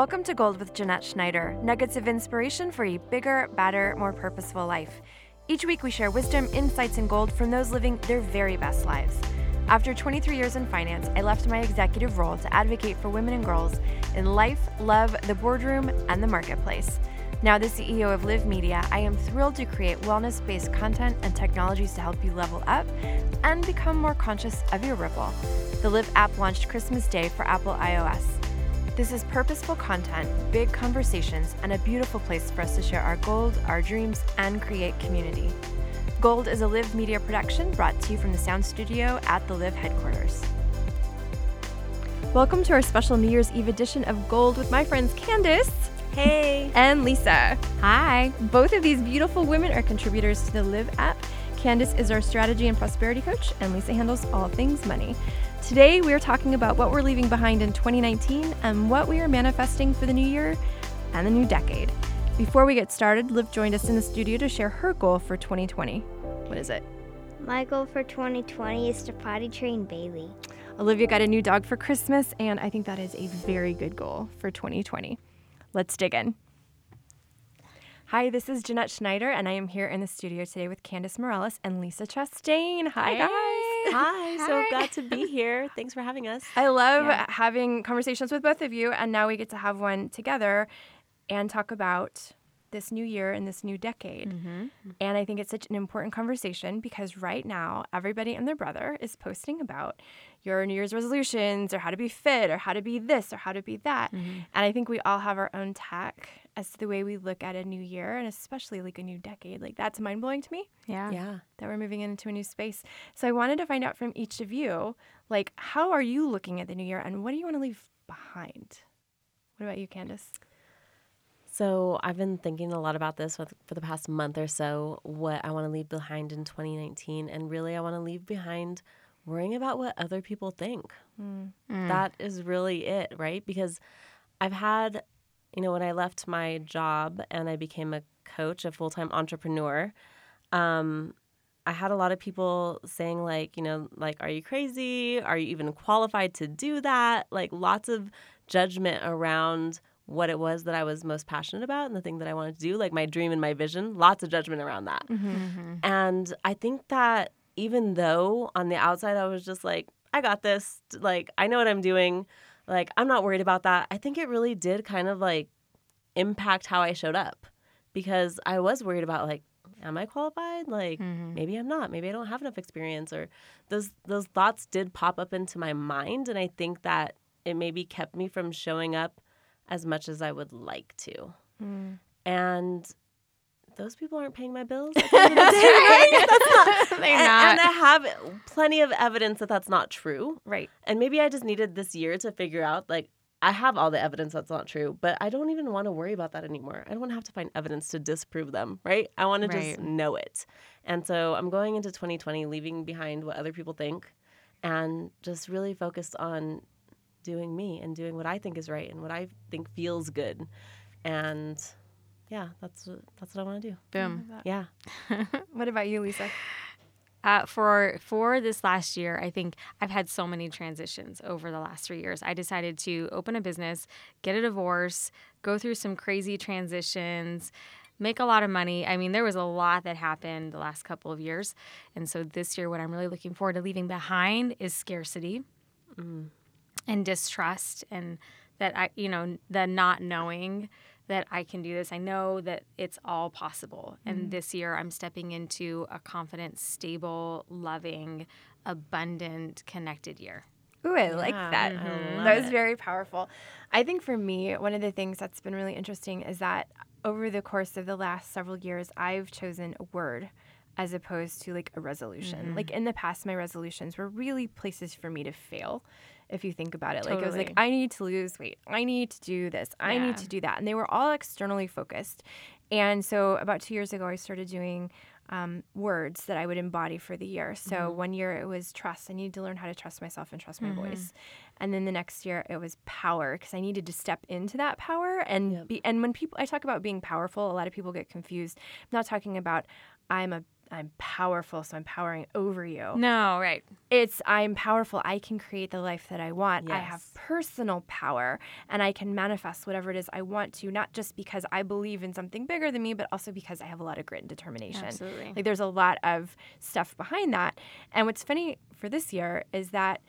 Welcome to Gold with Jeanette Schneider, nuggets of inspiration for a bigger, badder, more purposeful life. Each week we share wisdom, insights, and gold from those living their very best lives. After 23 years in finance, I left my executive role to advocate for women and girls in life, love, the boardroom, and the marketplace. Now, the CEO of LIV Media, I am thrilled to create wellness based content and technologies to help you level up and become more conscious of your ripple. The LIV app launched Christmas Day for Apple iOS. This is purposeful content, big conversations, and a beautiful place for us to share our gold, our dreams, and create community. Gold is a LIV Media production brought to you from the sound studio at the LIV headquarters. Welcome to our special New Year's Eve edition of Gold with my friends Candice. Hey. And Lisa. Hi. Both of these beautiful women are contributors to the LIV app. Candice is our strategy and prosperity coach, and Lisa handles all things money. Today, we are talking about what we're leaving behind in 2019 and what we are manifesting for the new year and the new decade. Before we get started, Liv joined us in the studio to share her goal for 2020. What is it? My goal for 2020 is to potty train Bailey. Olivia got a new dog for Christmas, and I think that is a very good goal for 2020. Let's dig in. Hi, this is Jeanette Schneider, and I am here in the studio today with Candice Morales and Lisa Chastain. Hi, Hey. guys. Hi. So glad to be here. Thanks for having us. I love Yeah. having conversations with both of you, and now we get to have one together and talk about this new year and this new decade. Mm-hmm. And I think it's such an important conversation because right now, everybody and their brother is posting about your New Year's resolutions or how to be fit or how to be this or how to be that. Mm-hmm. And I think we all have our own tack as to the way we look at a new year and especially like a new decade. Like that's mind blowing to me Yeah. Yeah. that we're moving into a new space. So I wanted to find out from each of you, like, how are you looking at the new year and what do you want to leave behind? What about you, Candice? So I've been thinking a lot about this with, for the past month or so, what I want to leave behind in 2019. And really, I want to leave behind worrying about what other people think. Hmm. Mm. That is really it, right? Because I've had, you know, when I left my job and I became a coach, a full time entrepreneur, um, I had a lot of people saying, like, you know, like, are you crazy? Are you even qualified to do that? Like, lots of judgment around what it was that I was most passionate about and the thing that I wanted to do, like my dream and my vision, lots of judgment around that. And I think that even though on the outside I was just like, I got this, like, I know what I'm doing, like, I'm not worried about that, I think it really did kind of like impact how I showed up because I was worried about, like, am I qualified? Like, mm-hmm. maybe I'm not. Maybe I don't have enough experience. Or those those thoughts did pop up into my mind, and I think that it maybe kept me from showing up as much as I would like to. Mm. And those people aren't paying my bills. the end of the day, right? That's not, They're and, not. and I have plenty of evidence that that's not true. Right. And maybe I just needed this year to figure out, like, I have all the evidence that's not true, but I don't even want to worry about that anymore. I don't want to have to find evidence to disprove them, right? I want to Right. just know it. And so I'm going into 2020 leaving behind what other people think and just really focused on doing me and doing what I think is right and what I think feels good. And yeah, that's what, that's what I want to do. Boom. Yeah. What about you, Lisa? Uh, for for this last year, I think I've had so many transitions over the last three years. I decided to open a business, get a divorce, go through some crazy transitions, make a lot of money. I mean, there was a lot that happened the last couple of years, and so this year, what I'm really looking forward to leaving behind is scarcity and distrust, and that I, you know, the not knowing that I can do this. I know that it's all possible. And mm-hmm. this year I'm stepping into a confident, stable, loving, abundant, connected year. Ooh, I like that. I That was it. very powerful. I think for me, one of the things that's been really interesting is that over the course of the last several years, I've chosen a word as opposed to like a resolution. Mm-hmm. Like in the past, my resolutions were really places for me to fail. If you think about it, like it was like, I need to lose weight. I need to do this. I Yeah. need to do that. And they were all externally focused. And so about two years ago, I started doing um, words that I would embody for the year. So one year it was trust. I needed to learn how to trust myself and trust my voice. And then the next year it was power because I needed to step into that power and Yep. be. And when people I talk about being powerful, a lot of people get confused. I'm not talking about I'm a I'm powerful, so I'm powering over you. No, right. It's I'm powerful. I can create the life that I want. I have personal power and I can manifest whatever it is I want to, not just because I believe in something bigger than me, but also because I have a lot of grit and determination. Absolutely. Like there's a lot of stuff behind that. And what's funny for this year is that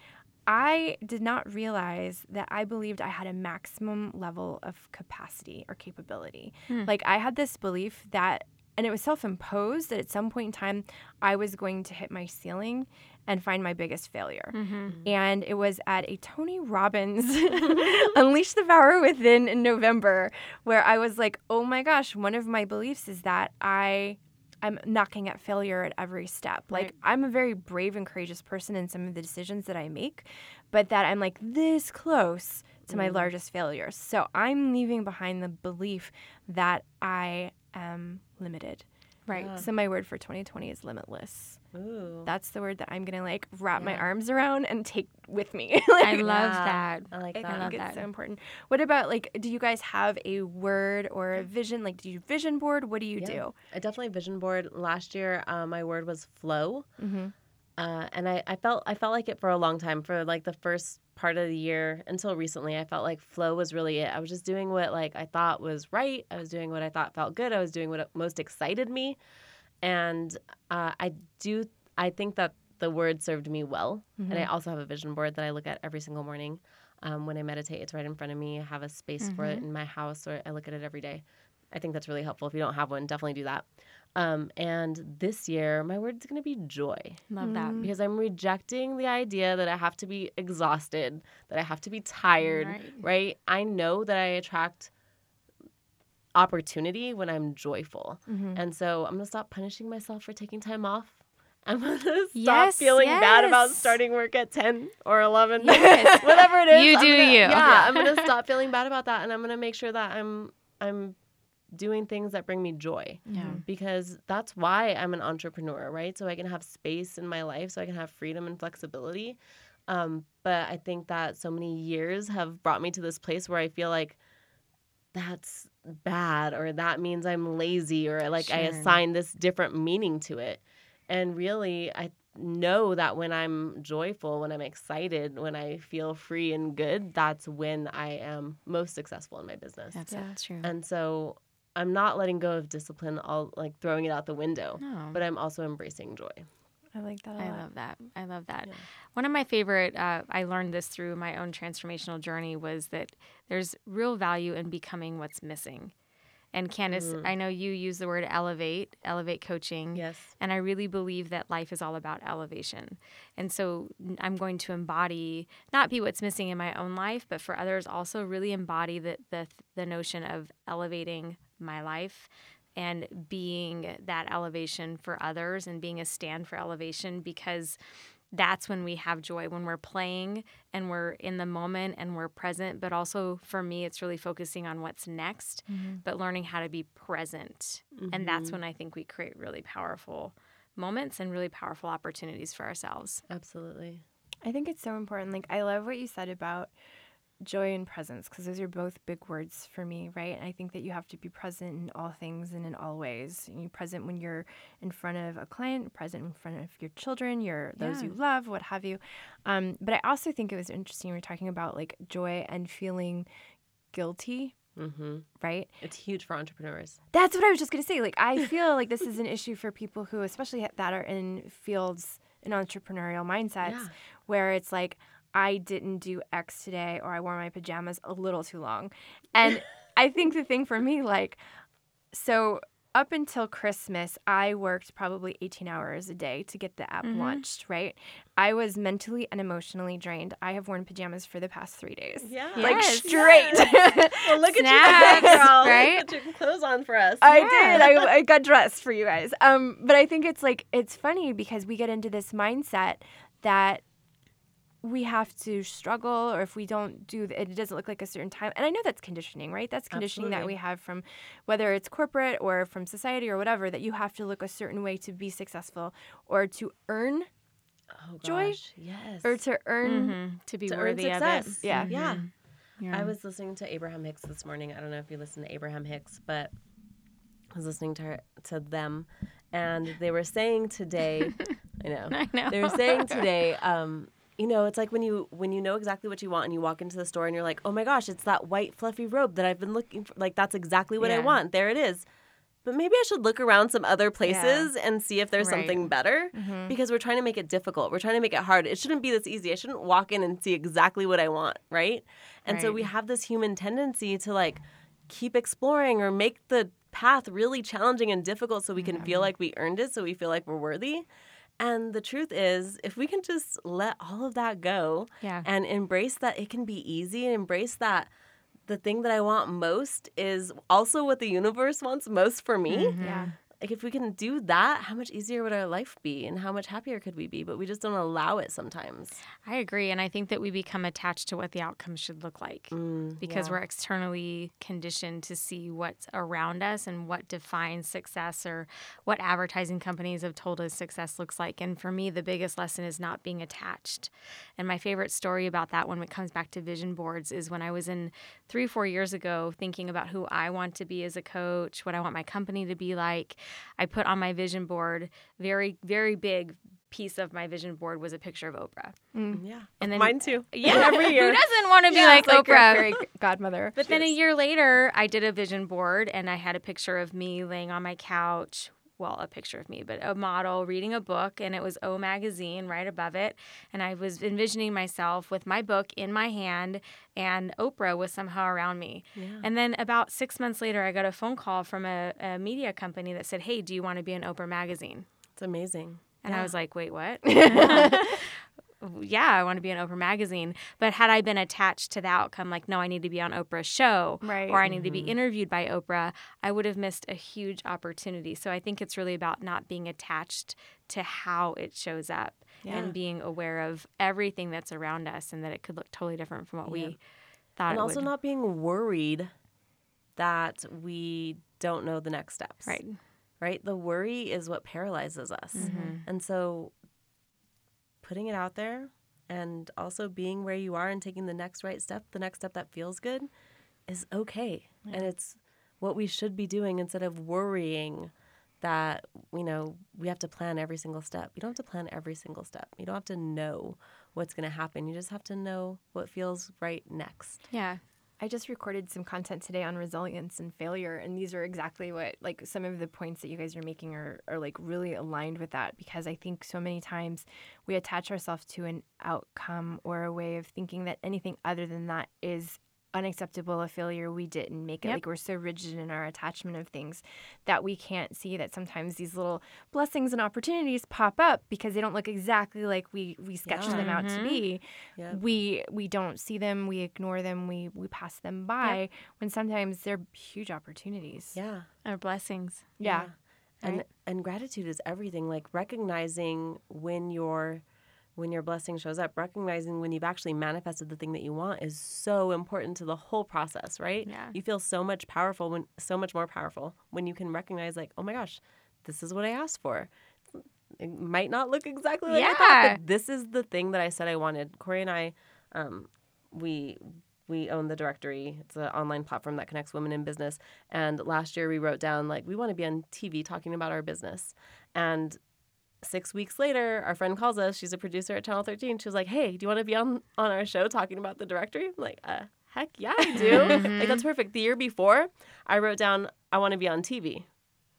I did not realize that I believed I had a maximum level of capacity or capability. Hmm. Like I had this belief that and it was self-imposed that at some point in time I was going to hit my ceiling and find my biggest failure. Mm-hmm. And it was at a Tony Robbins Unleash the Power Within in November where I was like, "Oh my gosh, one of my beliefs is that I I'm knocking at failure at every step. Like Right. I'm a very brave and courageous person in some of the decisions that I make, but that I'm like this close to my mm-hmm. largest failures. So I'm leaving behind the belief that I am limited. Right. So my word for 2020 is limitless. Ooh. That's the word that I'm gonna like wrap my arms around and take with me. I love Yeah, that. I like I that. love think it's that. so important. What about like, do you guys have a word or a vision? Like, do you vision board? What do you Yeah. do? I definitely vision board. Last year, uh, my word was flow, Mm-hmm. uh, and I, I felt I felt like it for a long time. For like the first part of the year until recently, I felt like flow was really it. I was just doing what like I thought was right. I was doing what I thought felt good. I was doing what most excited me, and uh, I do. I think that the word served me well, and I also have a vision board that I look at every single morning. Um, when I meditate, it's right in front of me. I have a space for it in my house, or I look at it every day. I think that's really helpful. If you don't have one, definitely do that. Um, and this year, my word is going to be joy Love that. because I'm rejecting the idea that I have to be exhausted, that I have to be tired, Right. right? I know that I attract opportunity when I'm joyful. Mm-hmm. And so I'm going to stop punishing myself for taking time off. I'm going to stop Yes, feeling bad about starting work at 10 or 11, Yes. whatever it is. You I'm do gonna- you. Yeah, Yeah. I'm going to stop feeling bad about that and I'm going to make sure that I'm I'm doing things that bring me joy Yeah. because that's why I'm an entrepreneur, right? So I can have space in my life, so I can have freedom and flexibility. Um, but I think that so many years have brought me to this place where I feel like that's bad or that means I'm lazy or like I assign this different meaning to it. And really, I know that when I'm joyful, when I'm excited, when I feel free and good, that's when I am most successful in my business. That's, Yeah. that's true. And so I'm not letting go of discipline, all like throwing it out the window, no. but I'm also embracing joy. I like that a I lot. I love that. I love that. Yeah. One of my favorite, uh, I learned this through my own transformational journey, was that there's real value in becoming what's missing. And Candice, I know you use the word elevate, elevate coaching. Yes. And I really believe that life is all about elevation. And so I'm going to embody, not be what's missing in my own life, but for others also really embody the, the, the notion of elevating my life and being that elevation for others and being a stand for elevation because that's when we have joy when we're playing and we're in the moment and we're present. But also for me it's really focusing on what's next mm-hmm. but learning how to be present. And that's mm-hmm. when i think we create really powerful moments and really powerful opportunities for ourselves. Absolutely. I think it's so important. Like, I love what you said about joy and presence because those are both big words for me, right? And I think that you have to be present in all things and in all ways. You're present when you're in front of a client, present in front of your children, your those Yeah. you love, what have you. Um, but I also think it was interesting. We were talking about like joy and feeling guilty, hmm right? It's huge for entrepreneurs. That's what I was just gonna say. Like, I feel like this is an issue for people who, especially that are in fields in entrepreneurial mindsets, Yeah. where it's like, I didn't do X today, or I wore my pajamas a little too long, and I think the thing for me, like, so up until Christmas, I worked probably 18 hours a day to get the app launched, right? I was mentally and emotionally drained. I have worn pajamas for the past three days. Yeah. Like Yes. straight. Well, look Snacks, at you, girl. right? Put your clothes on for us. I did. I, I got dressed for you guys. Um, but I think it's like it's funny because we get into this mindset that we have to struggle, or if we don't do th- it, it doesn't look like a certain time. And I know that's conditioning, right? That's conditioning that we have from whether it's corporate or from society or whatever. That you have to look a certain way to be successful, or to earn, oh, joy gosh. Yes. or to earn. Mhm. to be to earn worthy of success. it Yeah. Yeah. Yeah. I was listening to Abraham Hicks this morning. I don't know if you listen to Abraham Hicks, but I was listening to her, to them, and they were saying today, I know, I know. they were saying today, um, you know, it's like when you when you know exactly what you want and you walk into the store and you're like, oh my gosh, it's that white fluffy robe that I've been looking for. Like that's exactly what I want. There it is. But maybe I should look around some other places and see if there's Right. something better Mm-hmm. because we're trying to make it difficult. We're trying to make it hard. It shouldn't be this easy. I shouldn't walk in and see exactly what I want, right? And so we have this human tendency to like keep exploring or make the path really challenging and difficult so we can feel like we earned it, so we feel like we're worthy. And the truth is, if we can just let all of that go Yeah. and embrace that it can be easy and embrace that the thing that I want most is also what the universe wants most for me. Mm-hmm. Yeah. Like if we can do that, how much easier would our life be and how much happier could we be? But we just don't allow it sometimes. I agree. And I think that we become attached to what the outcome should look like Mm, because yeah. we're externally conditioned to see what's around us and what defines success or what advertising companies have told us success looks like. And for me, the biggest lesson is not being attached. And my favorite story about that when it comes back to vision boards is when I was in three, four years ago thinking about who I want to be as a coach, what I want my company to be like. I put on my vision board very, very big piece of my vision board was a picture of Oprah. Mm. yeah. And then- mine too. Yeah, Every year. Who doesn't want to be Yeah, like it's like your Oprah? fairy godmother. But then a year later, I did a vision board and I had a picture of me laying on my couch. Well, a picture of me, but a model reading a book, and it was O Magazine right above it. And I was envisioning myself with my book in my hand, and Oprah was somehow around me. And then about six months later, I got a phone call from a, a media company that said, Hey, do you want to be in Oprah Magazine? It's amazing. And I was like, wait, what? yeah, I want to be in Oprah magazine. But had I been attached to the outcome, like, no, I need to be on Oprah's show, Right. or I need to be interviewed by Oprah, I would have missed a huge opportunity. So I think it's really about not being attached to how it shows up Yeah. and being aware of everything that's around us and that it could look totally different from what Yeah. we thought and also would. not being worried that we don't know the next steps. right. Right? The worry is what paralyzes us. Mm-hmm. And so putting it out there and also being where you are and taking the next right step, the next step that feels good is okay. And it's what we should be doing instead of worrying that, you know, we have to plan every single step. You don't have to plan every single step. You don't have to know what's going to happen. You just have to know what feels right next. Yeah. I just recorded some content today on resilience and failure, and these are exactly what like some of the points that you guys are making are, are like really aligned with that because I think so many times we attach ourselves to an outcome or a way of thinking that anything other than that is unacceptable, a failure, we didn't make it. Yep. Like we're so rigid in our attachment of things that we can't see that sometimes these little blessings and opportunities pop up because they don't look exactly like we we sketched them out to be mm-hmm. Yep. we we don't see them we ignore them we we pass them by when sometimes they're huge opportunities Yeah. or blessings. yeah, and Right. and gratitude is everything like recognizing when your when your blessing shows up recognizing when you've actually manifested the thing that you want is so important to the whole process right Yeah. you feel so much powerful when so much more powerful when you can recognize like oh my gosh this is what i asked for it might not look exactly like I thought, but this is the thing that I said I wanted. Corey and I, um, we we own the directory. It's an online platform that connects women in business. And last year we wrote down like we want to be on TV talking about our business. And six weeks later, our friend calls us. She's a producer at Channel 13. She was like, "Hey, do you want to be on on our show talking about the directory?" I'm like, uh, "Heck yeah, I do!" like that's perfect. The year before, I wrote down, "I want to be on TV."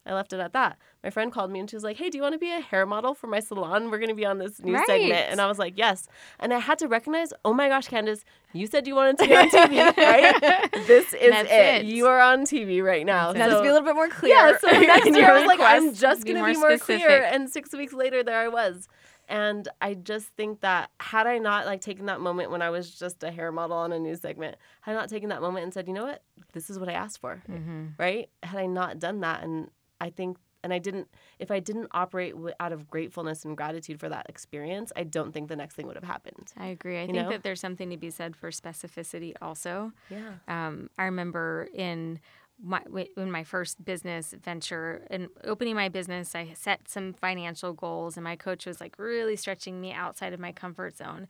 I left it at that. My friend called me and she was like, "Hey, do you want to be a hair model for my salon? We're going to be on this new Right. segment." And I was like, "Yes." And I had to recognize, "Oh my gosh, Candice, you said you wanted to be on TV, right? This is it. it. You are on TV right now." just So- be a little bit more clear yeah, so next year I was like, I'm just going to more be more specific. clear. And six weeks later, there I was. And I just think that had I not like taken that moment when I was just a hair model on a news segment, had I not taken that moment and said, you know what, this is what I asked for, mm-hmm. right? Had I not done that, and I think, and I didn't, if I didn't operate w- out of gratefulness and gratitude for that experience, I don't think the next thing would have happened. I agree. I You think know? that there's something to be said for specificity also. Yeah. Um, I remember in my in my first business venture and opening my business, I set some financial goals, and my coach was like really stretching me outside of my comfort zone.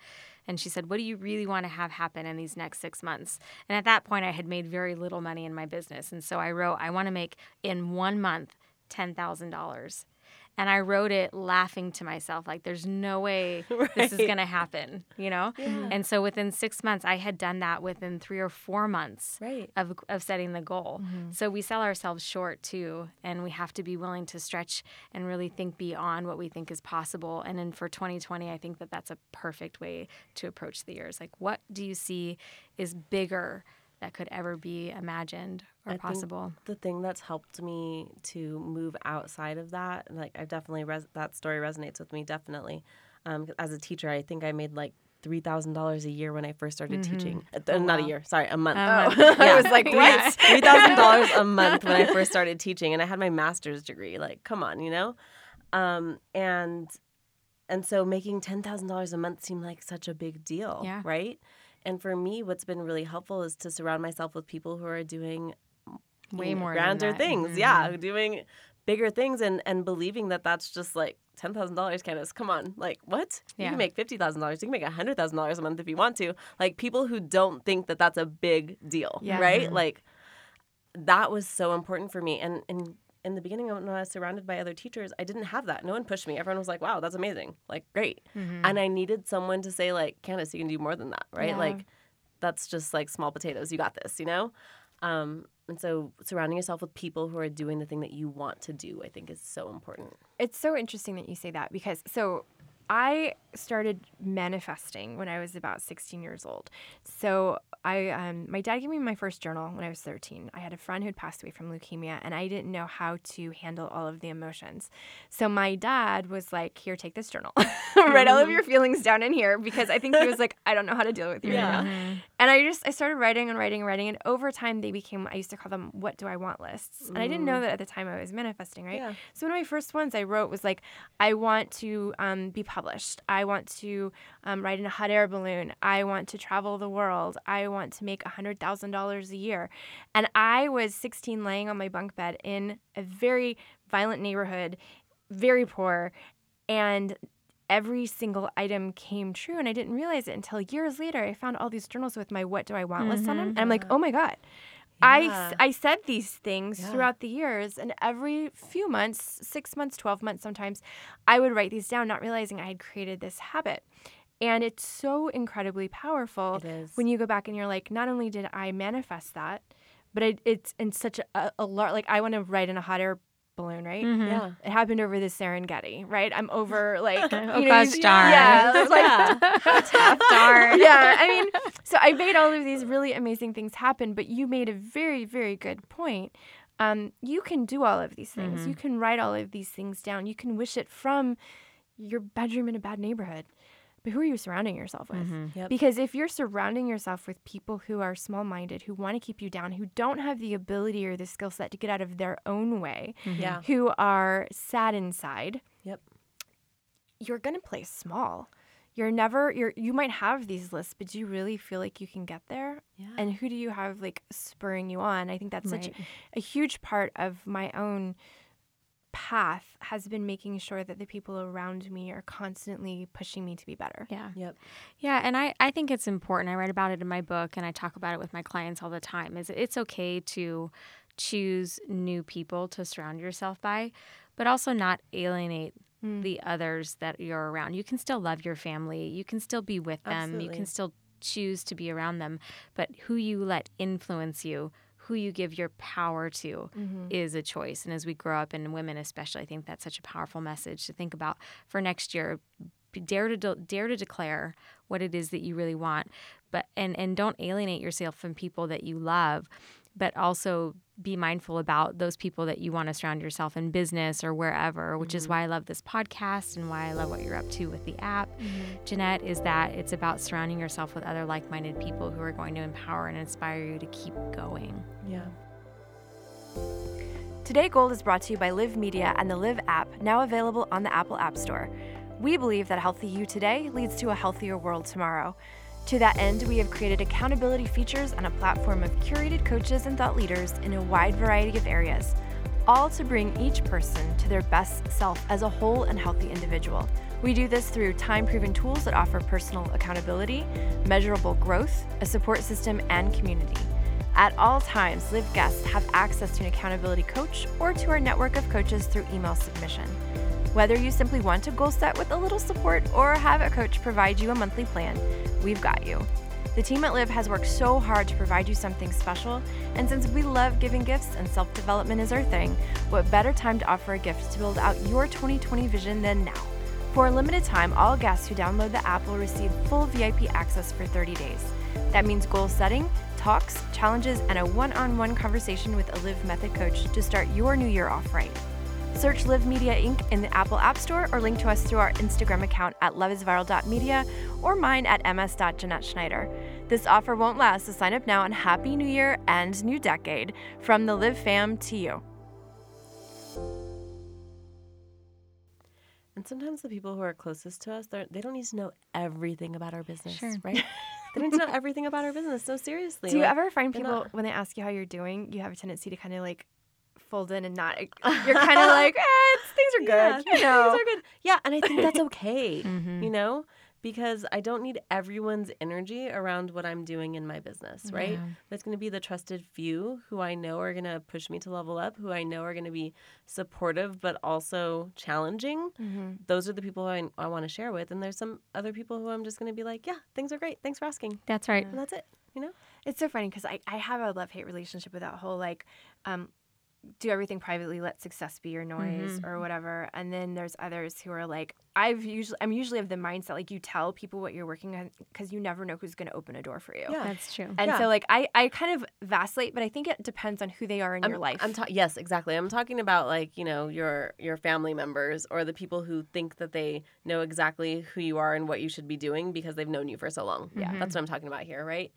And she said, "What do you really want to have happen in these next six months?" And at that point, I had made very little money in my business, and so I wrote, "I want to make in one month ten thousand dollars." And I wrote it laughing to myself, like, there's no way this is going to happen, you know? And so within six months, I had done that within three or four months Right. of, of setting the goal. Mm-hmm. So we sell ourselves short too, and we have to be willing to stretch and really think beyond what we think is possible. And then for 2020, I think that that's a perfect way to approach the years. Like, what do you see is bigger that could ever be imagined or I possible? the thing that's helped me to move outside of that, like I definitely res- that story resonates with me definitely. Um, as a teacher, I think I made like three thousand dollars a year when I first started teaching. Uh, not a year, sorry, a month. month. I was like, Yeah. what? three thousand dollars a month when I first started teaching, and I had my master's degree. Like, come on, you know, um, and and so making ten thousand dollars a month seemed like such a big deal, Yeah. right? And for me, what's been really helpful is to surround myself with people who are doing Way more grander things. Mhm. Yeah, doing bigger things and and believing that that's just like ten thousand dollars. Candice, come on, like what? Yeah. You can make fifty thousand dollars. You can make hundred thousand dollars a month if you want to. Like people who don't think that that's a big deal, Yeah. right? Mm-hmm. Like that was so important for me. And and in the beginning, when I was surrounded by other teachers, I didn't have that. No one pushed me. Everyone was like, "Wow, that's amazing! Like, great." Mm-hmm. And I needed someone to say, like, "Candice, you can do more than that, right?" Yeah. Like, that's just like small potatoes. You got this, you know. Um, and so surrounding yourself with people who are doing the thing that you want to do, I think, is so important. It's so interesting that you say that because so I started manifesting when I was about 16 years old. So I, um, my dad gave me my first journal when I was 13. I had a friend who had passed away from leukemia, and I didn't know how to handle all of the emotions. So my dad was like, "Here, take this journal. Write all of your feelings down in here," because I think he was like, "I don't know how to deal with you." Yeah. right now." And I just I started writing and writing and writing, and over time they became I used to call them "What do I want" lists, and I didn't know that at the time I was manifesting, right? Yeah. So one of my first ones I wrote was like, I want to um, be published. I want to um, ride in a hot air balloon. I want to travel the world. I want to make hundred thousand dollars a year. And I was 16, laying on my bunk bed in a very violent neighborhood, very poor, and every single item came true and I didn't realize it until years later I found all these journals with my what do I want list on them and I'm like, "Oh my god. I, I said these things Yeah. throughout the years, and every few months, six months, 12 months sometimes, I would write these down, not realizing I had created this habit. And it's so incredibly powerful when you go back and you're like, not only did I manifest that, but it, it's in such a, a large, like, I want to write in a hot air balloon, right? Mm-hmm. Yeah. It happened over the Serengeti, right? I'm over like, Oh, you know, gosh you- darn. yeah, it's like Darn. yeah, I mean, so I made all of these really amazing things happen, but you made a very, very good point. Um, you can do all of these things. You can write all of these things down. You can wish it from your bedroom in a bad neighborhood. But who are you surrounding yourself with? Mm-hmm. Yep. Because if you're surrounding yourself with people who are small minded, who want to keep you down, who don't have the ability or the skill set to get out of their own way, mm-hmm. Yeah. who are sad inside, Yep. you're going to play small. You're never you're you might have these lists, but do you really feel like you can get there? Yeah. And who do you have like spurring you on? I think that's such Right. a huge part of my own path has been making sure that the people around me are constantly pushing me to be better. Yeah. Yep. Yeah, and I, I think it's important. I write about it in my book and I talk about it with my clients all the time. Is it's okay to choose new people to surround yourself by, but also not alienate hmm. the others that you're around. You can still love your family. You can still be with them. You can still choose to be around them, but who you let influence you, who you give your power to mm-hmm. is a choice. And as we grow up and women especially, I think that's such a powerful message to think about for next year. Dare to de- dare to declare what it is that you really want, but and and don't alienate yourself from people that you love, but also be mindful about those people that you want to surround yourself in business or wherever. Which is mm-hmm. why I love this podcast and why I love what you're up to with the app. Mm-hmm. Jeanette is that it's about surrounding yourself with other like-minded people who are going to empower and inspire you to keep going. Yeah. Today Gold is brought to you by LIV Media and the LIV app, now available on the Apple App Store. We believe that healthy you today leads to a healthier world tomorrow. To that end, we have created accountability features and a platform of curated coaches and thought leaders in a wide variety of areas, all to bring each person to their best self as a whole and healthy individual. We do this through time proven tools that offer personal accountability, measurable growth, a support system, and community. At all times, LIV guests have access to an accountability coach or to our network of coaches through email submission. Whether you simply want to goal set with a little support or have a coach provide you a monthly plan, we've got you. The team at LIV has worked so hard to provide you something special, and since we love giving gifts and self development is our thing, what better time to offer a gift to build out your 2020 vision than now? For a limited time, all guests who download the app will receive full VIP access for 30 days. That means goal setting, talks, challenges, and a one on one conversation with a LIV Method coach to start your new year off right. Search LIV Media Inc. in the Apple App Store or link to us through our Instagram account at loveisviral.media or mine at ms.jeanette This offer won't last, so sign up now and Happy New Year and New Decade from the LIV fam to you. And sometimes the people who are closest to us, they're- don't need to know everything about our business, Sure. right? they don't need to know everything about our business. So seriously, Do you like, ever find people not- when they ask you how you're doing, you have a tendency to kind of like fold in and not? You're kind of like, eh, things are Yeah, good. You know? things are good. Yeah, and I think that's okay. Mhm. You know, because I don't need everyone's energy around what I'm doing in my business, right? Yeah. There's going to be the trusted few who I know are going to push me to level up, who I know are going to be supportive but also challenging. Mm-hmm. Those are the people I, I want to share with. And there's some other people who I'm just going to be like, yeah, things are great. Thanks for asking. That's right. And that's it. You know? It's so funny because I, I have a love hate relationship with that whole like, um, do everything privately, let success be your noise Mm-hmm. or whatever. And then there's others who are like, I've usually I'm usually of the mindset like you tell people what you're working on because you never know who's going to open a door for you. Yeah. That's true. And Yeah. so like I I kind of vacillate, but I think it depends on who they are in I'm, your life. I'm ta- yes, exactly. I'm talking about like you know your your family members or the people who think that they know exactly who you are and what you should be doing because they've known you for so long. Yeah, that's what I'm talking about here, right?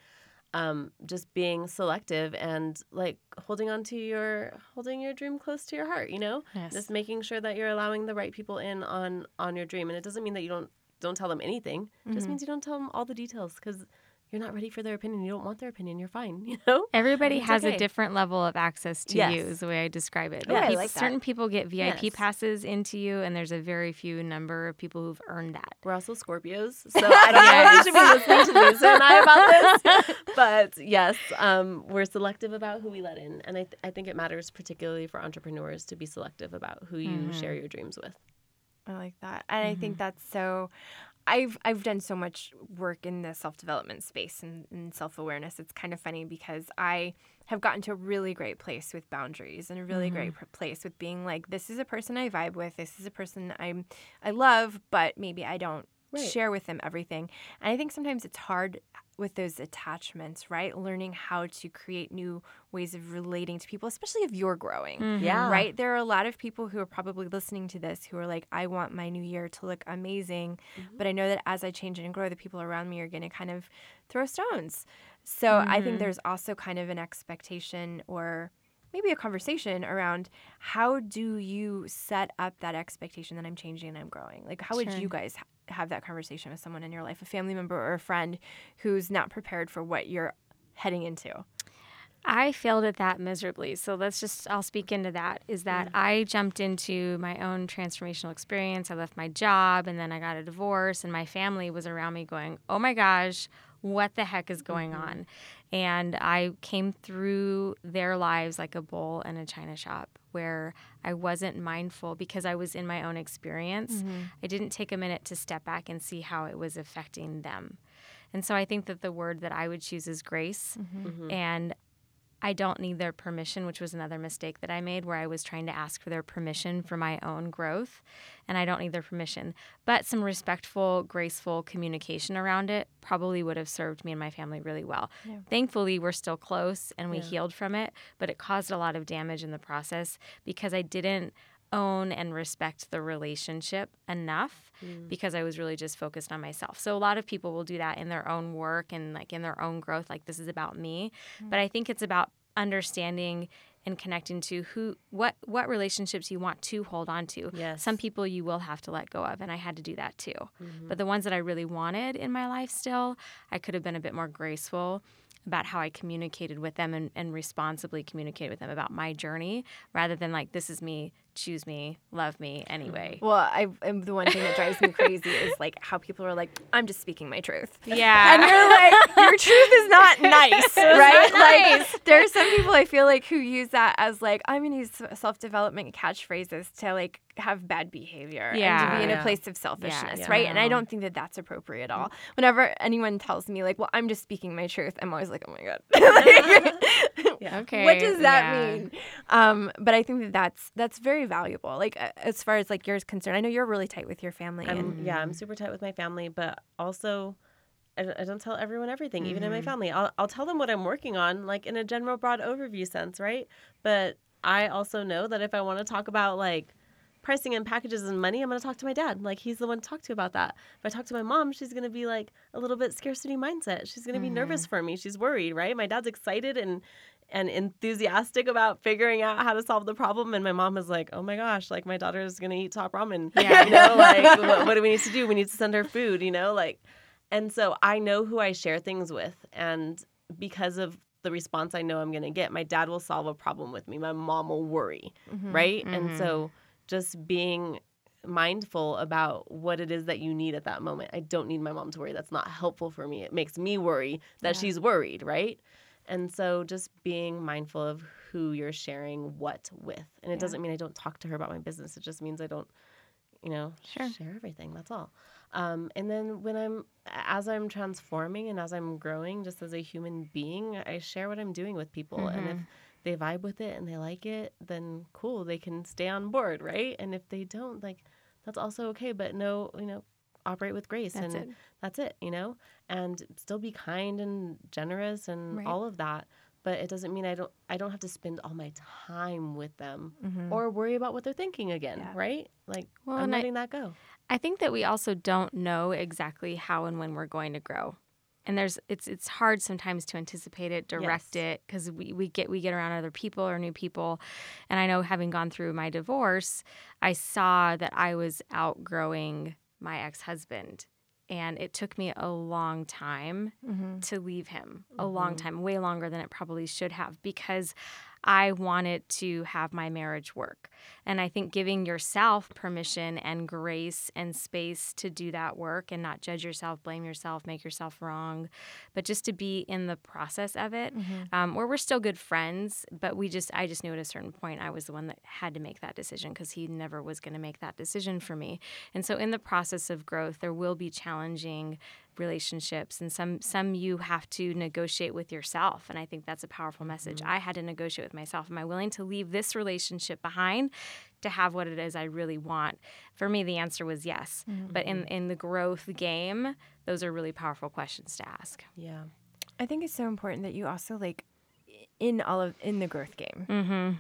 Um, just being selective and like holding on to your holding your dream close to your heart. You know, Yes. just making sure that you're allowing the right people in on on your dream, and it doesn't mean that you don't don't tell them anything. It just means you don't tell them all the details because you're not ready for their opinion. You don't want their opinion. You're fine. You know. Everybody It's has okay. a different level of access to Yes. you, is the way I describe it. Yeah, I like that. Certain people get VIP Yes. passes into you, and there's a very few number of people who've earned that. We're also Scorpios, so I don't know if you should be listening to Lisa and I about this. But yes, um, we're selective about who we let in, and I, th- I think it matters particularly for entrepreneurs to be selective about who you share your dreams with. I like that. And I think that's so I've I've done so much work in the self-development space and, and self-awareness. It's kind of funny because I have gotten to a really great place with boundaries and a really great mm-hmm. place with being like this is a person I vibe with. This is a person I'm I love, but maybe I don't Right. share with them everything. And I think sometimes it's hard with those attachments, right? Learning how to create new ways of relating to people, especially if you're growing mm-hmm. Yeah. right? There are a lot of people who are probably listening to this who are like, I want my new year to look amazing. Mm-hmm. But I know that as I change and grow, the people around me are going to kind of throw stones. So I think mm-hmm. there's also kind of an expectation or maybe a conversation around how do you set up that expectation that I'm changing and I'm growing? Like, how would you guys ha- have that conversation with someone in your life, a family member or a friend who's not prepared for what you're heading into? I failed at that miserably. So let's just, I'll speak into that. Is that mm. I jumped into my own transformational experience. I left my job and then I got a divorce, and my family was around me going, oh my gosh, what the heck is going mm-hmm. on? And I came through their lives like a bowl in a china shop where I wasn't mindful because I was in my own experience. Mm-hmm. I didn't take a minute to step back and see how it was affecting them. And so I think that the word that I would choose is grace. Mm-hmm. Mm-hmm. And I don't need their permission, which was another mistake that I made where I was trying to ask for their permission for my own growth. And I don't need their permission. But some respectful, graceful communication around it probably would have served me and my family really well. Thankfully, we're still close and we healed from it, but it caused a lot of damage in the process because I didn't own and respect the relationship enough mm. because I was really just focused on myself. So a lot of people will do that in their own work and like in their own growth like this is about me. Mm. But I think it's about understanding and connecting to who what what relationships you want to hold on to. Yes. Some people you will have to let go of and I had to do that too. Mm-hmm. But the ones that I really wanted in my life still, I could have been a bit more graceful about how I communicated with them and, and responsibly communicated with them about my journey rather than like this is me choose me, love me anyway. Mm. Well, I am the one thing that drives me crazy is like how people are like, I'm just speaking my truth. Yeah. And you're like, your truth is not nice, right? Like there are some people I feel like who use that as like, I'm gonna use self development catchphrases to like have bad behavior and to be in a place of selfishness, Yeah. right? And I don't think that that's appropriate at all. Mm. Whenever anyone tells me like, well, I'm just speaking my truth, I'm always like, oh my god. Like, Yeah. Okay. what does that yeah. mean? Um, but I think that that's that's very valuable. Like uh, as far as like yours concerned, I know you're really tight with your family. I'm, and yeah, I'm super tight with my family, but also I, don't- I don't tell everyone everything, even in Mm-hmm. my family. I'll, I'll tell them what I'm working on, like in a general, broad overview sense, right? But I also know that if I want to talk about like pricing and packages and money, I'm going to talk to my dad. Like he's the one to talk to about that. If I talk to my mom, she's going to be like a little bit scarcity mindset. She's going to be Mm-hmm. nervous for me. She's worried, right? My dad's excited and and enthusiastic about figuring out how to solve the problem and my mom is like oh my gosh like my daughter is to eat top ramen. Yeah. you know like what, what do we need to do? We need to send her food you know like and so i know who i share things with and because of the response i know i'm to get my dad will solve a problem with me. My mom will worry mm-hmm. right? And so mm-hmm. just being mindful about what it is that you need at that moment. I don't need my mom to worry. That's not helpful for me. It makes me worry that she's worried right and so just being mindful of who you're sharing what with. And it doesn't mean i don't talk to her about my business. It just means i don't you know Sure. share everything. That's all. Um, and then when i'm as i'm transforming and as i'm growing just as a human being i share what i'm doing with people. And if they vibe with it and they like it then cool they can stay on board right? And if they don't like that's also okay. But no you know operate with grace That's and it. that's it you know and still be kind and generous and Right. all of that but it doesn't mean i don't i don't have to spend all my time with them Mm-hmm. or worry about what they're thinking again Yeah. right like Well, i'm and I- letting that go I think that we also don't know exactly how and when we're going to grow. And there's it's it's hard sometimes to anticipate it, direct Yes. it because we, we get we get around other people or new people. And I know having gone through my divorce, I saw that I was outgrowing my ex-husband. And it took me a long time mm-hmm. to leave him, a long mm-hmm. time, way longer than it probably should have, because I wanted to have my marriage work. And I think giving yourself permission and grace and space to do that work and not judge yourself, blame yourself, make yourself wrong, but just to be in the process of it, um, where we're still good friends, but we just, I just knew at a certain point I was the one that had to make that decision because he never was going to make that decision for me. And so in the process of growth, there will be challenging relationships and some some you have to negotiate with yourself and i think that's a powerful message. I had to negotiate with myself. Am i willing to leave this relationship behind to have what it is i really want for me the answer was yes but in in the growth game those are really powerful questions to ask yeah I think it's so important that you also like in all of in the growth game. mm-hmm.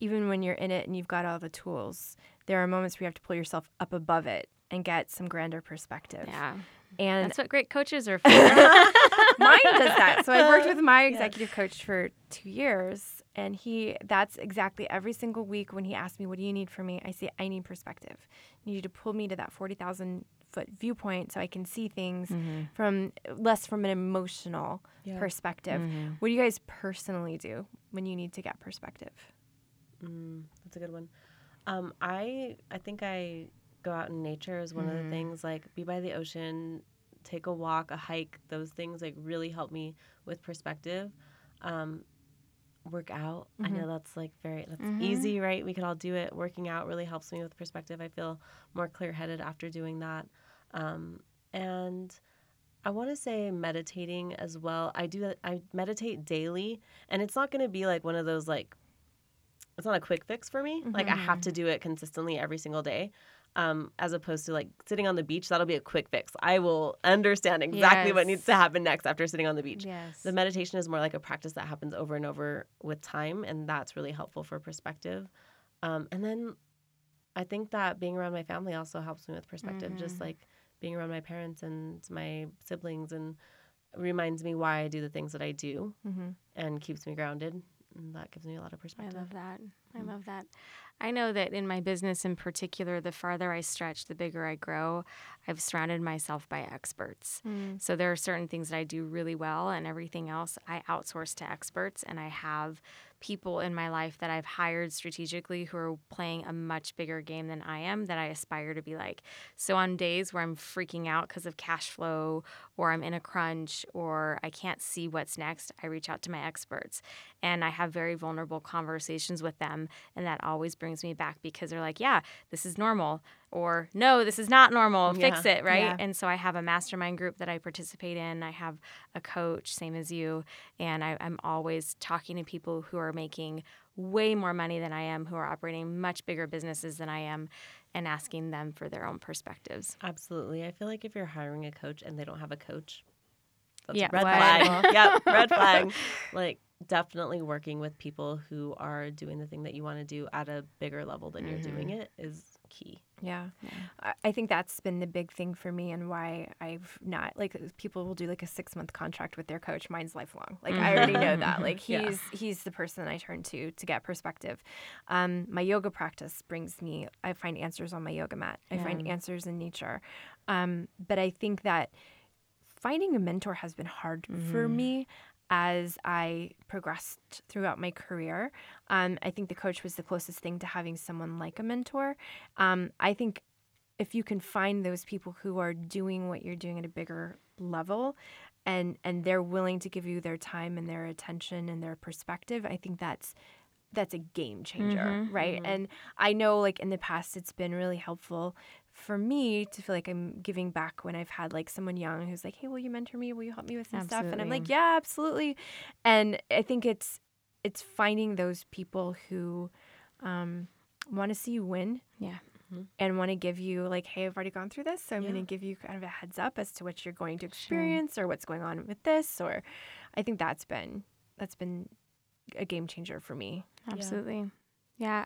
Even when you're in it and you've got all the tools, there are moments where you have to pull yourself up above it and get some grander perspective. yeah And that's what great coaches are for mine does that. So I worked with my executive coach for two years, and he that's exactly every single week when he asked me, "What do you need from me?" I say, "I need perspective. You need you to pull me to that forty thousand foot viewpoint so I can see things from less from an emotional Yeah. perspective." What do you guys personally do when you need to get perspective? Mm, that's a good one. Um, I I think I go out in nature is one of the things. Like be by the ocean, take a walk, a hike. Those things like really help me with perspective. Um, work out. I know that's like very that's easy, right? We could all do it. Working out really helps me with perspective. I feel more clear headed after doing that. Um, and I want to say meditating as well. I do that. I meditate daily, and it's not going to be like one of those like it's not a quick fix for me. Like I have to do it consistently every single day. Um, as opposed to like sitting on the beach, that'll be a quick fix. I will understand exactly what needs to happen next after sitting on the beach. yes The meditation is more like a practice that happens over and over with time, and that's really helpful for perspective. Um, and then I think that being around my family also helps me with perspective, just like being around my parents and my siblings, and reminds me why I do the things that I do and keeps me grounded. And that gives me a lot of perspective. I love that. I mm. love that. I know that in my business in particular, the farther I stretch, the bigger I grow. I've surrounded myself by experts. Mm. So there are certain things that I do really well, and everything else I outsource to experts, and I have people in my life that I've hired strategically who are playing a much bigger game than I am that I aspire to be like. So on days where I'm freaking out because of cash flow or I'm in a crunch or I can't see what's next, I reach out to my experts and I have very vulnerable conversations with them. And that always brings me back because they're like, yeah, this is normal or no, this is not normal, fix it, right? Yeah. And so I have a mastermind group that I participate in. I have a coach, same as you, and I, I'm always talking to people who are making way more money than I am, who are operating much bigger businesses than I am, and asking them for their own perspectives. Absolutely. I feel like if you're hiring a coach and they don't have a coach, that's Yeah, red what? flag. yep, red flag. Like definitely working with people who are doing the thing that you want to do at a bigger level than you're doing Mm-hmm. it is key. Yeah. I- I think that's been the big thing for me and why I've not like people will do like a six month contract with their coach. Mine's lifelong. Like I already know that. Like Yeah. he's he's the person I turn to to get perspective. Um, my yoga practice brings me. I find answers on my yoga mat. I find answers in nature. Um, but I think that finding a mentor has been hard for me as I progressed throughout my career. Um, I think the coach was the closest thing to having someone like a mentor. Um, I think if you can find those people who are doing what you're doing at a bigger level and and they're willing to give you their time and their attention and their perspective, I think that's that's a game changer, right? And I know like in the past it's been really helpful for me to feel like I'm giving back when I've had like someone young who's like, "Hey, will you mentor me? Will you help me with some stuff?" And I'm like, "Yeah, absolutely." And I think it's it's finding those people who um, want to see you win Yeah. and want to give you like, "Hey, I've already gone through this, so I'm going to give you kind of a heads up as to what you're going to experience or what's going on with this." Or I think that's been that's been a game changer for me. Absolutely. Yeah,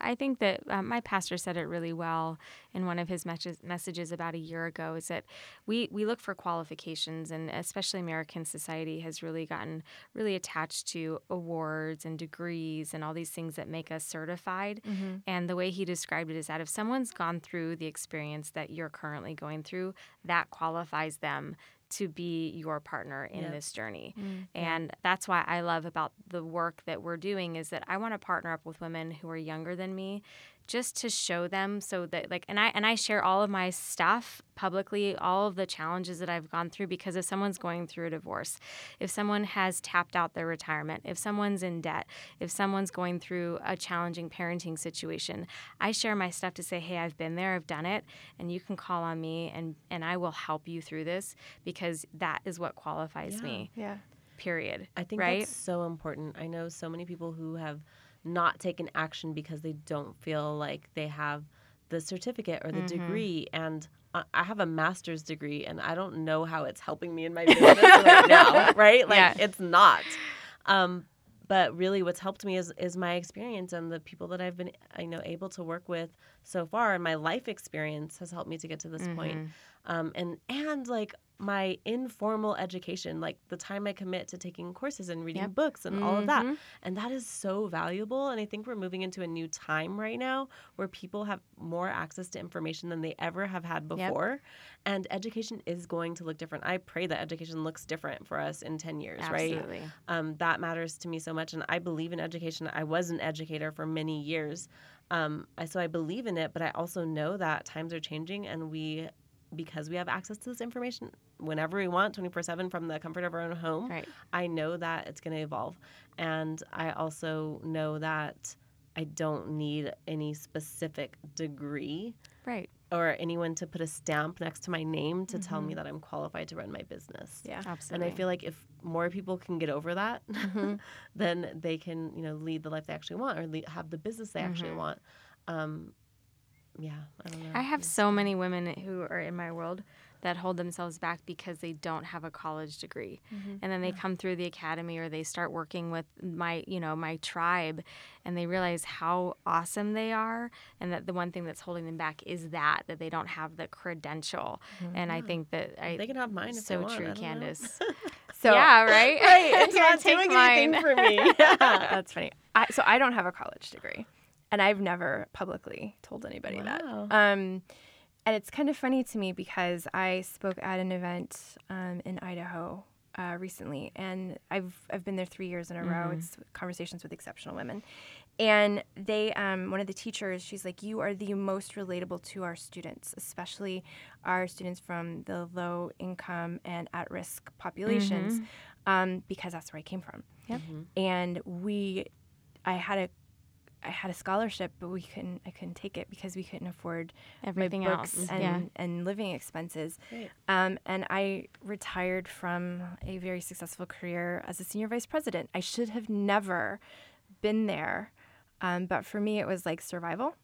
I think that um, my pastor said it really well in one of his messages, messages about a year ago. Is that we we look for qualifications, and especially American society has really gotten really attached to awards and degrees and all these things that make us certified. And the way he described it is that if someone's gone through the experience that you're currently going through, that qualifies them to be your partner in Yep. this journey. Mm, and that's why I love about the work that we're doing is that I want to partner up with women who are younger than me just to show them so that like and I and I share all of my stuff publicly, all of the challenges that I've gone through because if someone's going through a divorce, if someone has tapped out their retirement, if someone's in debt, if someone's going through a challenging parenting situation, I share my stuff to say, "Hey, I've been there, I've done it, and you can call on me and and I will help you through this because that is what qualifies me." Yeah. Period. I think right? that's so important. I know so many people who have not taken action because they don't feel like they have the certificate or the Mm-hmm. degree. And I have a master's degree, and I don't know how it's helping me in my business right now, right? Like, Yeah. it's not. Um, but really, what's helped me is is my experience and the people that I've been, you know, able to work with so far, and my life experience has helped me to get to this. Mm-hmm. Um, and and like my informal education, like the time I commit to taking courses and reading Yep. books and all of that, Mhm. and that is so valuable. And I think we're moving into a new time right now where people have more access to information than they ever have had Yep. before, and education is going to look different. I pray that education looks different for us in ten years, right? Um, that matters to me so much and i believe in education i was an educator for many years um, so i believe in it but i also know that times are changing and we because we have access to this information whenever we want 24-7 from the comfort of our own home Right. i know that it's going to evolve and i also know that i don't need any specific degree Right. or anyone to put a stamp next to my name to tell me mm-hmm. that i'm qualified to run my business Yeah. Absolutely. and I feel like if more people can get over that, mm-hmm. then they can, you know, lead the life they actually want or lead, have the business they actually mm-hmm. want. Um, yeah, I don't know. I have so many women who are in my world that hold themselves back because they don't have a college degree. Mm-hmm. And then they come through the academy or they start working with my, you know, my tribe and they realize how awesome they are and that the one thing that's holding them back is that that they don't have the credential. Mm-hmm. And I think that I they can have mine if so they want. true. Candice. So yeah, right? Right, it's not doing mine. anything for me. Yeah. That's funny. I, so I don't have a college degree, and I've never publicly told anybody Wow. that. Um, and it's kind of funny to me because I spoke at an event um, in Idaho uh, recently, and I've I've been there three years in a row. It's conversations with exceptional women, and they um, one of the teachers she's like you are the most relatable to our students especially our students from the low income and at risk populations um, because that's where i came from Yep. and we i had a I had a scholarship, but we couldn't. I couldn't take it because we couldn't afford Everything my books else, and, yeah. and living expenses. Um, and I retired from a very successful career as a senior vice president. I should have never been there, um, but for me, it was like survival.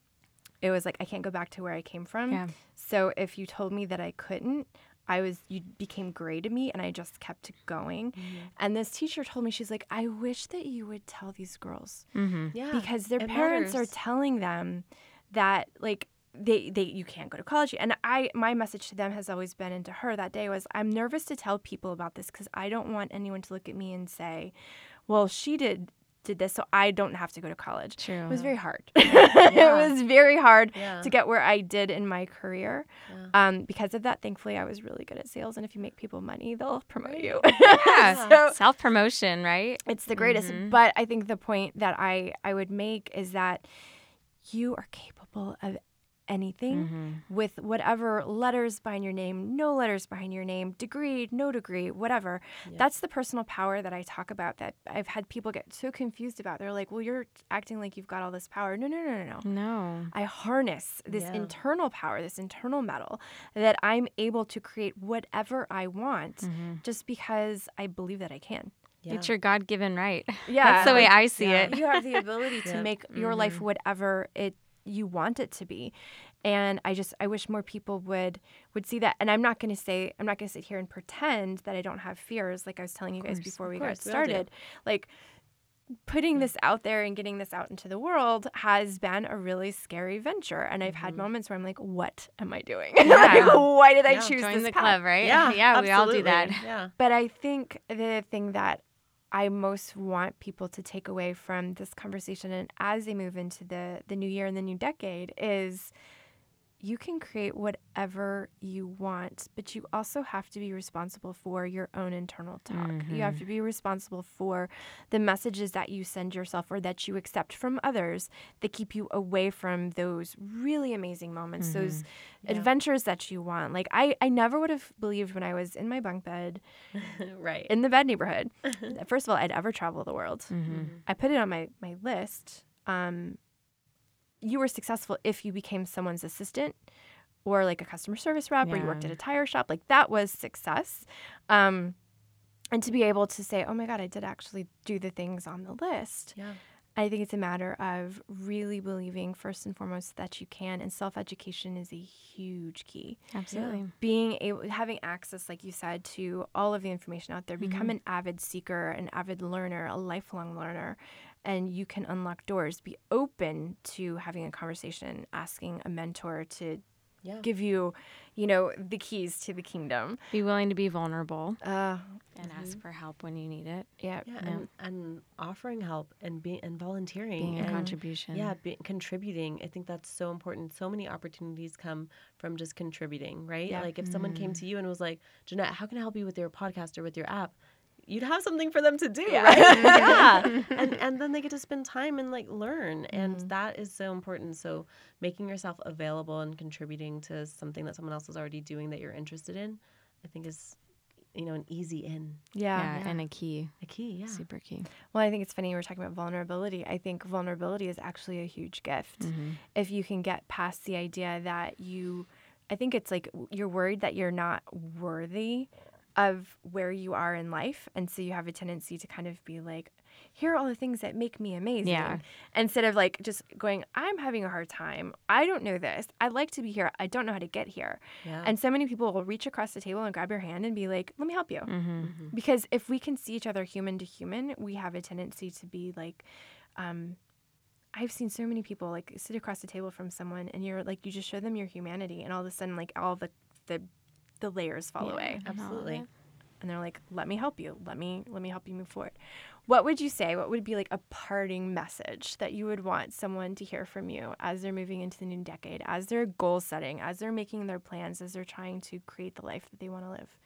It was like I can't go back to where I came from. Yeah. So if you told me that I couldn't, I was you became gray to me, and I just kept going. Mm-hmm. And this teacher told me she's like, I wish that you would tell these girls Mm-hmm. Yeah. because their parents matters. are telling them that like they they you can't go to college and i my message to them has always been and to her that day was i'm nervous to tell people about this because i don't want anyone to look at me and say well she did did this so i don't have to go to college True. it was very hard Yeah. it was very hard Yeah. to get where i did in my career Yeah. um, because of that thankfully i was really good at sales and if you make people money they'll promote you Yeah. So- Self promotion, right? it's the greatest. Mhm. But I think the point that I I would make is that you are capable of anything Mm-hmm. with whatever letters behind your name, no letters behind your name, degree, no degree, whatever. That's the personal power that I talk about that I've had people get so confused about. They're like, "Well, you're acting like you've got all this power." No, no, no, no, no. No. I harness this Yeah. internal power, this internal mettle, that I'm able to create whatever I want Mm-hmm. just because I believe that I can. Yeah. It's your God given right. Yeah, That's the way I see yeah. it. you have the ability to Yeah. make your life whatever it you want it to be and i just i wish more people would would see that and i'm not going to say i'm not going to sit here and pretend that i don't have fears like i was telling you guys before we course, got we started like putting this out there and getting this out into the world has been a really scary venture and i've had moments where i'm like what am i doing Mm-hmm. Yeah. like, why did i choose Join this the path? club, right? Yeah. yeah, we all do that. Yeah. But I think the thing that I most want people to take away from this conversation and as they move into the the new year and the new decade is you can create whatever you want, but you also have to be responsible for your own internal talk. You have to be responsible for the messages that you send yourself or that you accept from others that keep you away from those really amazing moments, those adventures that you want. Like I, I never would have believed when I was in my bunk bed right. in the bed neighborhood. First of all, I'd ever travel the world. Mm-hmm. I put it on my my list. Um, you were successful if you became someone's assistant or like a customer service rep or you worked at a tire shop. Like that was success. Um, and to be able to say, oh my God, I did actually do the things on the list. Yeah. I think it's a matter of really believing first and foremost that you can, and self education is a huge key Absolutely. being able having access like you said to all of the information out there become an avid seeker an avid learner a lifelong learner and you can unlock doors be open to having a conversation asking a mentor to Yeah. give you you know the keys to the kingdom Be willing to be vulnerable uh and ask for help when you need it. yeah Yeah, and, and offering help and being and volunteering Being a and contribution. Yeah, be, contributing. I think that's so important. So many opportunities come from just contributing, right? Yeah. Like if someone came to you and was like, "Jeanette, how can I help you with your podcast or with your app?" You'd have something for them to do, Yeah. right? yeah, and and then they get to spend time and like learn, and Mm-hmm. that is so important. So making yourself available and contributing to something that someone else is already doing that you're interested in, I think is, you know, an easy in, Yeah, yeah and a key. a key. Yeah. Super key. well i think it's funny we were talking about vulnerability i think vulnerability is actually a huge gift if you can get past the idea that you i think it's like you're worried that you're not worthy of where you are in life and so you have a tendency to kind of be like here are all the things that make me amazing Yeah. instead of like just going i'm having a hard time i don't know this i'd like to be here i don't know how to get here Yeah. and so many people will reach across the table and grab your hand and be like let me help you Mm-hmm. because if we can see each other human to human we have a tendency to be like um I've seen so many people like sit across the table from someone and you're like you just show them your humanity and all of a sudden like all the the the layers fall away. Absolutely. and they're like let me help you. Let me let me help you move forward. What would you say? What would be like a parting message that you would want someone to hear from you as they're moving into the new decade as they're goal setting as they're making their plans as they're trying to create the life that they want to live?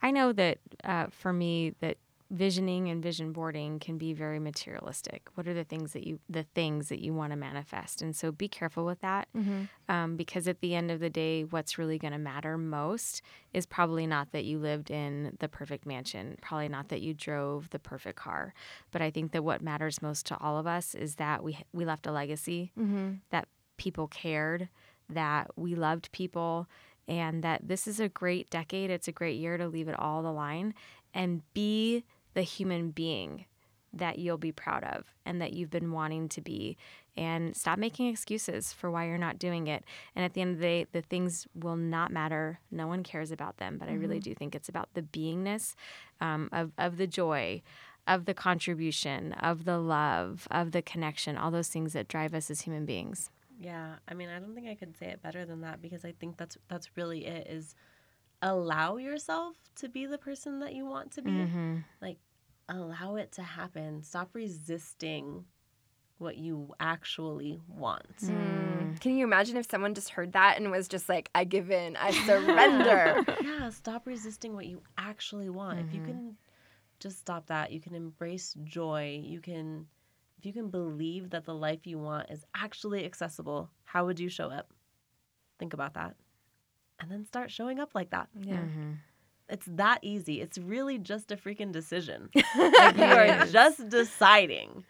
I know that uh, for me that visioning and vision boarding can be very materialistic. What are the things that you the things that you want to manifest? And so be careful with that, Mm-hmm. um, because at the end of the day, what's really going to matter most is probably not that you lived in the perfect mansion, probably not that you drove the perfect car, but I think that what matters most to all of us is that we we left a legacy, Mm-hmm. that people cared, that we loved people. And that this is a great decade. It's a great year to leave it all the line and be the human being that you'll be proud of and that you've been wanting to be. And stop making excuses for why you're not doing it. And at the end of the day the things will not matter. No one cares about them but i really do think it's about the beingness um, of, of the joy of the contribution of the love of the connection all those things that drive us as human beings. Yeah, I mean, I don't think I could say it better than that because I think that's that's really it is allow yourself to be the person that you want to be. mm-hmm. Like allow it to happen. Stop resisting what you actually want. Mm. mm. Can you imagine if someone just heard that and was just like, I give in, I surrender? yeah, stop resisting what you actually want. If you mm-hmm. can just stop that, you can embrace joy. You can if you can believe that the life you want is actually accessible, how would you show up? Think about that. And then start showing up like that. yeah. Mm-hmm. It's that easy. It's really just a freaking decision. Like, you are just deciding.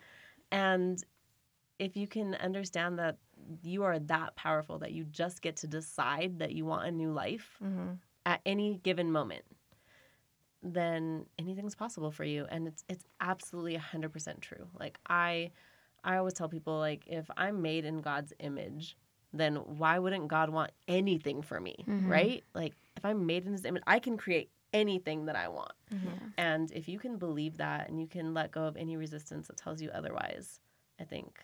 And if you can understand that you are that powerful that you just get to decide that you want a new life Mm-hmm. at any given moment, then anything's possible for you. And it's it's absolutely 100% true. Like I I always tell people like if I'm made in God's image, then why wouldn't God want anything for me, right? Like if I'm made in his image, I can create anything that I want. Mm-hmm. And if you can believe that and you can let go of any resistance that tells you otherwise, I think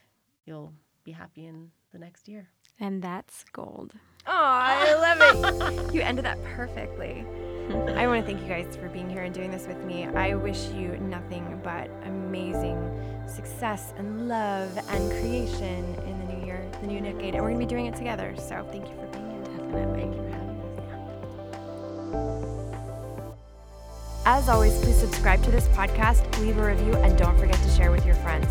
you'll be happy in the next year. and that's gold Oh, I love it. you ended that perfectly. I want to thank you guys for being here and doing this with me. I wish you nothing but amazing success and love and creation in the new year, the new decade. And we're going to be doing it together. So thank you for being here. Definitely. Thank you for having us. As always, please subscribe to this podcast, leave a review, and don't forget to share with your friends.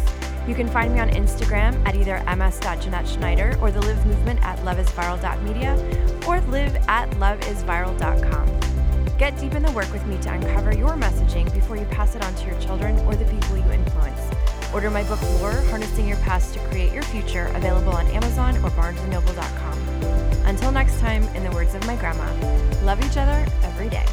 You can find me on Instagram at either ms.jeanette or the LIV Movement at loveisviral.media or LIV at loveisviral.com. Get deep in the work with me to uncover your messaging before you pass it on to your children or the people you influence. Order my book Lore, Harnessing Your Past to Create Your Future, available on Amazon or barnesandnoble.com. Until next time, in the words of my grandma, love each other every day.